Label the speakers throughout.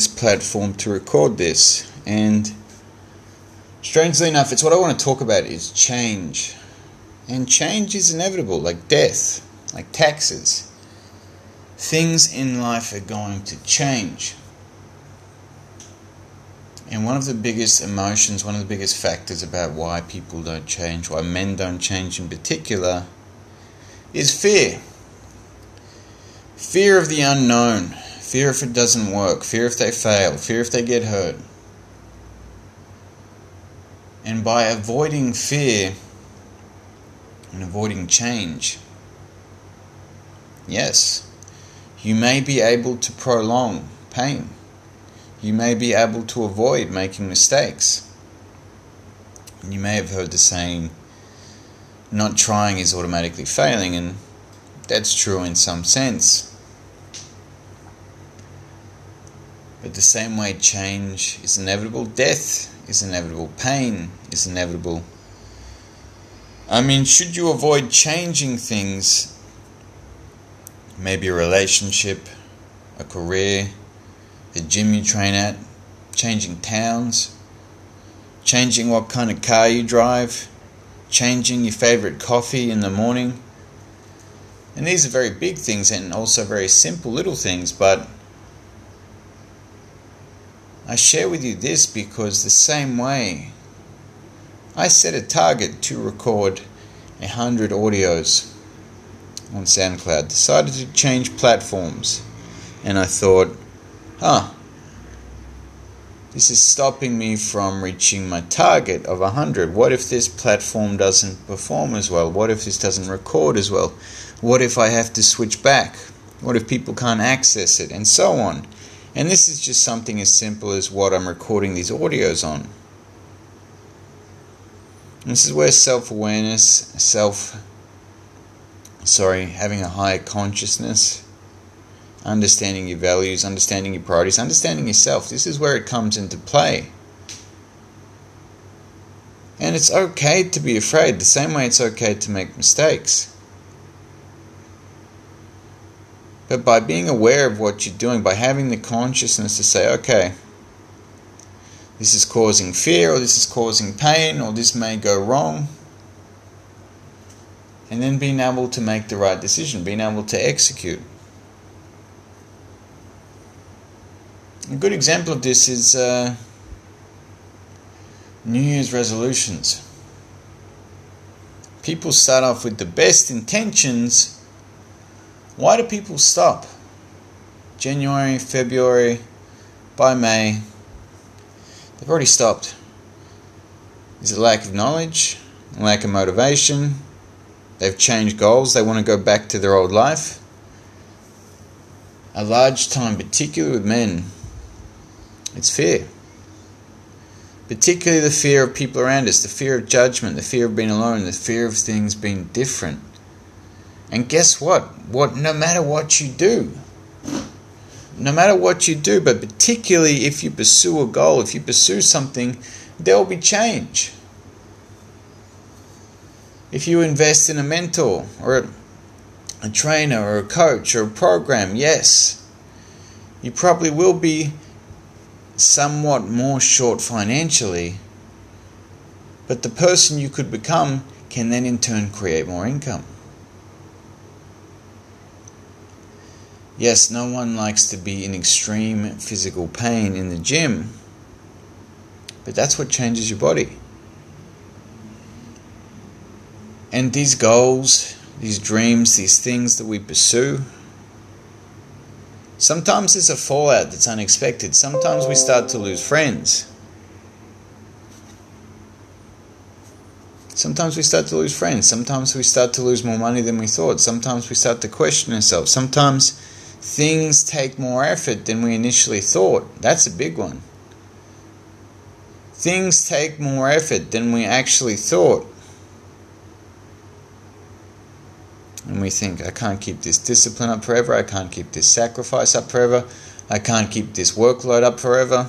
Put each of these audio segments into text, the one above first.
Speaker 1: this platform to record this. And strangely enough, it's what I want to talk about is change. And change is inevitable, like death, like taxes. Things in life are going to change. And one of the biggest emotions, one of the biggest factors about why people don't change, why men don't change in particular, is fear. Fear of the unknown, fear if it doesn't work, fear if they fail, fear if they get hurt. And by avoiding fear and avoiding change, yes, you may be able to prolong pain. You may be able to avoid making mistakes. You may have heard the saying, not trying is automatically failing, and that's true in some sense. But the same way change is inevitable, death is inevitable, pain is inevitable. I mean, should you avoid changing things? Maybe a relationship, a career, the gym you train at, changing towns, changing what kind of car you drive, changing your favorite coffee in the morning. And these are very big things and also very simple little things, but I share with you this because the same way I set a target to record a hundred audios on SoundCloud, decided to change platforms, and I thought, huh, this is stopping me from reaching my target of 100. What if this platform doesn't perform as well? What if this doesn't record as well? What if I have to switch back? What if people can't access it? And so on. And this is just something as simple as what I'm recording these audios on. this is where self awareness, self, sorry, having a higher consciousness, understanding your values, understanding your priorities, understanding yourself, this is where it comes into play. And it's okay to be afraid, the same way it's okay to make mistakes. But by being aware of what you're doing, by having the consciousness to say, okay, this is causing fear, or this is causing pain, or this may go wrong, and then being able to make the right decision, being able to execute. A good example of this is uh, New Year's resolutions. People start off with the best intentions why do people stop? January, February, by May, they've already stopped. Is it lack of knowledge, lack of motivation? They've changed goals, they want to go back to their old life. A large time, particularly with men, it's fear. Particularly the fear of people around us, the fear of judgment, the fear of being alone, the fear of things being different. And guess what? What no matter what you do, no matter what you do, but particularly if you pursue a goal, if you pursue something, there will be change. If you invest in a mentor or a, a trainer or a coach or a program, yes, you probably will be somewhat more short financially, but the person you could become can then in turn create more income. Yes, no one likes to be in extreme physical pain in the gym, but that's what changes your body. And these goals, these dreams, these things that we pursue, sometimes there's a fallout that's unexpected. Sometimes we start to lose friends. Sometimes we start to lose friends. Sometimes we start to lose more money than we thought. Sometimes we start to question ourselves. Sometimes things take more effort than we initially thought. That's a big one. Things take more effort than we actually thought. And we think, I can't keep this discipline up forever. I can't keep this sacrifice up forever. I can't keep this workload up forever.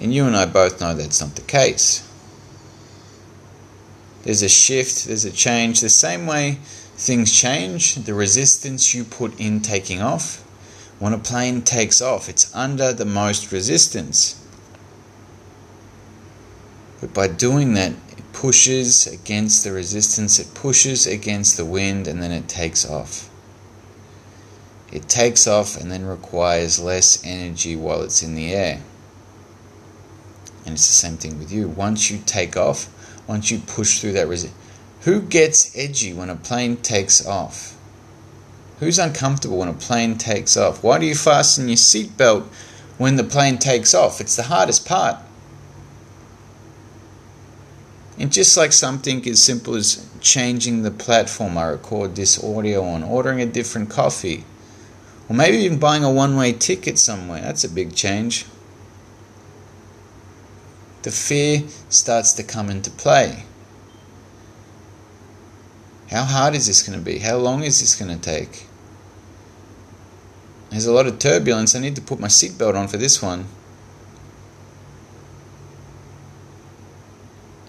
Speaker 1: And you and I both know that's not the case. There's a shift, there's a change. The same way things change, the resistance you put in taking off, when a plane takes off, it's under the most resistance. But by doing that, it pushes against the resistance, it pushes against the wind, and then it takes off. It takes off and then requires less energy while it's in the air. And it's the same thing with you. Once you take off, once you push through that resistance, who gets edgy when a plane takes off? Who's uncomfortable when a plane takes off? Why do you fasten your seatbelt when the plane takes off? It's the hardest part. And just like something as simple as changing the platform I record this audio on, ordering a different coffee, or maybe even buying a one way ticket somewhere, that's a big change. The fear starts to come into play. How hard is this going to be? How long is this going to take? There's a lot of turbulence. I need to put my seatbelt on for this one.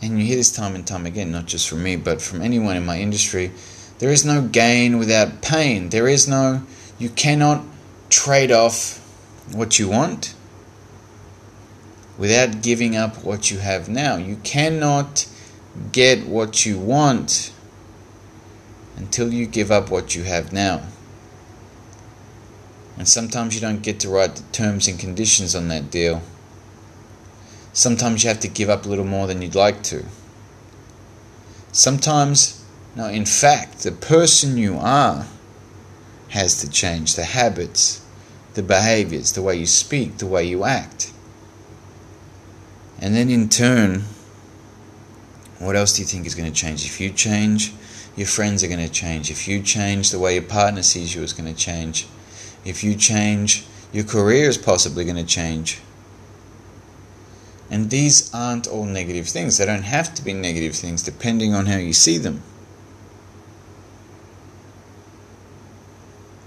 Speaker 1: And you hear this time and time again, not just from me, but from anyone in my industry. There is no gain without pain. There is no, you cannot trade off what you want without giving up what you have now. You cannot get what you want until you give up what you have now. And sometimes you don't get to write the terms and conditions on that deal. Sometimes you have to give up a little more than you'd like to. Sometimes, no, in fact, the person you are has to change. The habits, the behaviors, the way you speak, the way you act. And then in turn, what else do you think is going to change? If you change, your friends are going to change. If you change, the way your partner sees you is going to change. If you change, your career is possibly going to change. And these aren't all negative things. They don't have to be negative things depending on how you see them.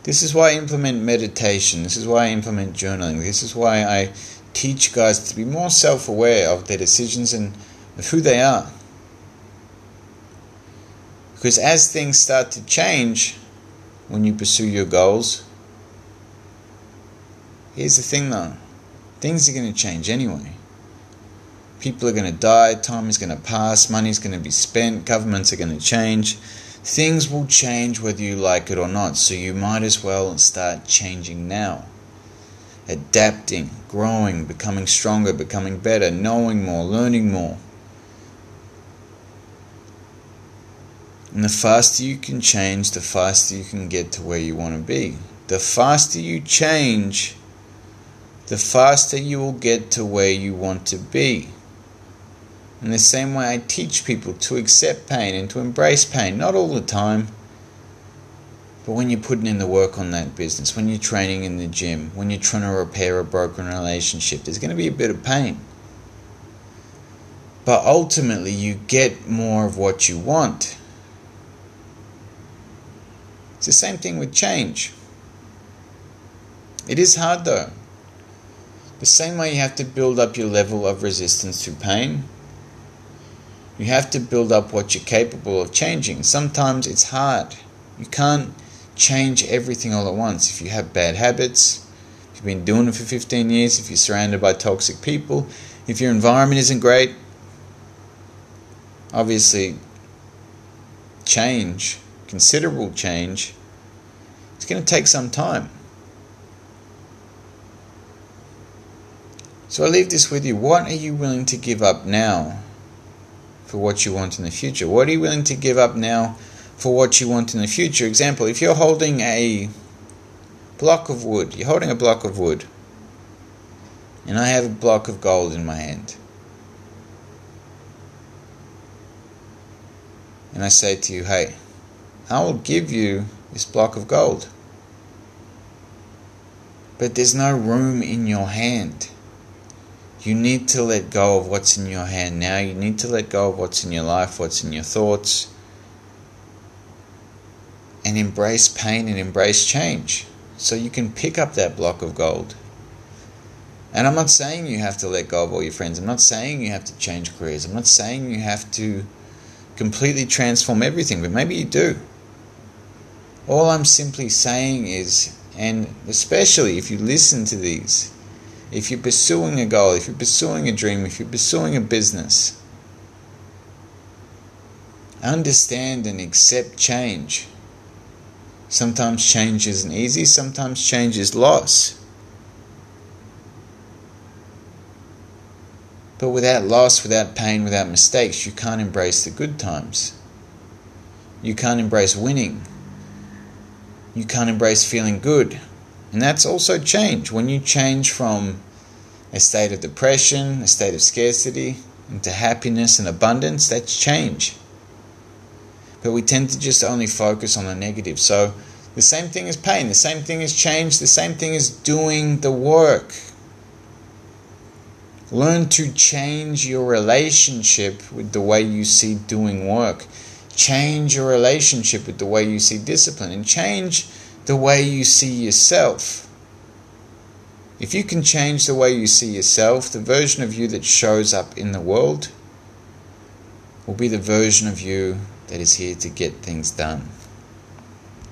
Speaker 1: This is why I implement meditation. This is why I implement journaling. This is why I teach guys to be more self aware of their decisions and of who they are. Because as things start to change when you pursue your goals, here's the thing though things are going to change anyway. People are going to die, time is going to pass, money is going to be spent, governments are going to change. Things will change whether you like it or not, so you might as well start changing now. Adapting, growing, becoming stronger, becoming better, knowing more, learning more. And the faster you can change, the faster you can get to where you want to be. The faster you change, the faster you will get to where you want to be. In the same way, I teach people to accept pain and to embrace pain, not all the time, but when you're putting in the work on that business, when you're training in the gym, when you're trying to repair a broken relationship, there's going to be a bit of pain. But ultimately, you get more of what you want. It's the same thing with change. It is hard though. The same way you have to build up your level of resistance to pain, you have to build up what you're capable of changing. Sometimes it's hard. You can't change everything all at once. If you have bad habits, if you've been doing it for 15 years, if you're surrounded by toxic people, if your environment isn't great, obviously change, considerable change, it's going to take some time. So I leave this with you. What are you willing to give up now for what you want in the future? What are you willing to give up now for what you want in the future? Example, if you're holding a block of wood, you're holding a block of wood, and I have a block of gold in my hand. And I say to you, hey, I will give you this block of gold. But there's no room in your hand. You need to let go of what's in your hand now. You need to let go of what's in your life, what's in your thoughts, and embrace pain and embrace change so you can pick up that block of gold. And I'm not saying you have to let go of all your friends. I'm not saying you have to change careers. I'm not saying you have to completely transform everything, but maybe you do. All I'm simply saying is And especially if you listen to these, if you're pursuing a goal, if you're pursuing a dream, if you're pursuing a business, understand and accept change. Sometimes change isn't easy, sometimes change is loss. But without loss, without pain, without mistakes, you can't embrace the good times. You can't embrace winning. You can't embrace feeling good. And that's also change. When you change from a state of depression, a state of scarcity, into happiness and abundance, that's change. But we tend to just only focus on the negative. So the same thing as pain, the same thing as change, the same thing as doing the work. Learn to change your relationship with the way you see doing work. Change your relationship with the way you see discipline and change the way you see yourself. If you can change the way you see yourself, the version of you that shows up in the world will be the version of you that is here to get things done.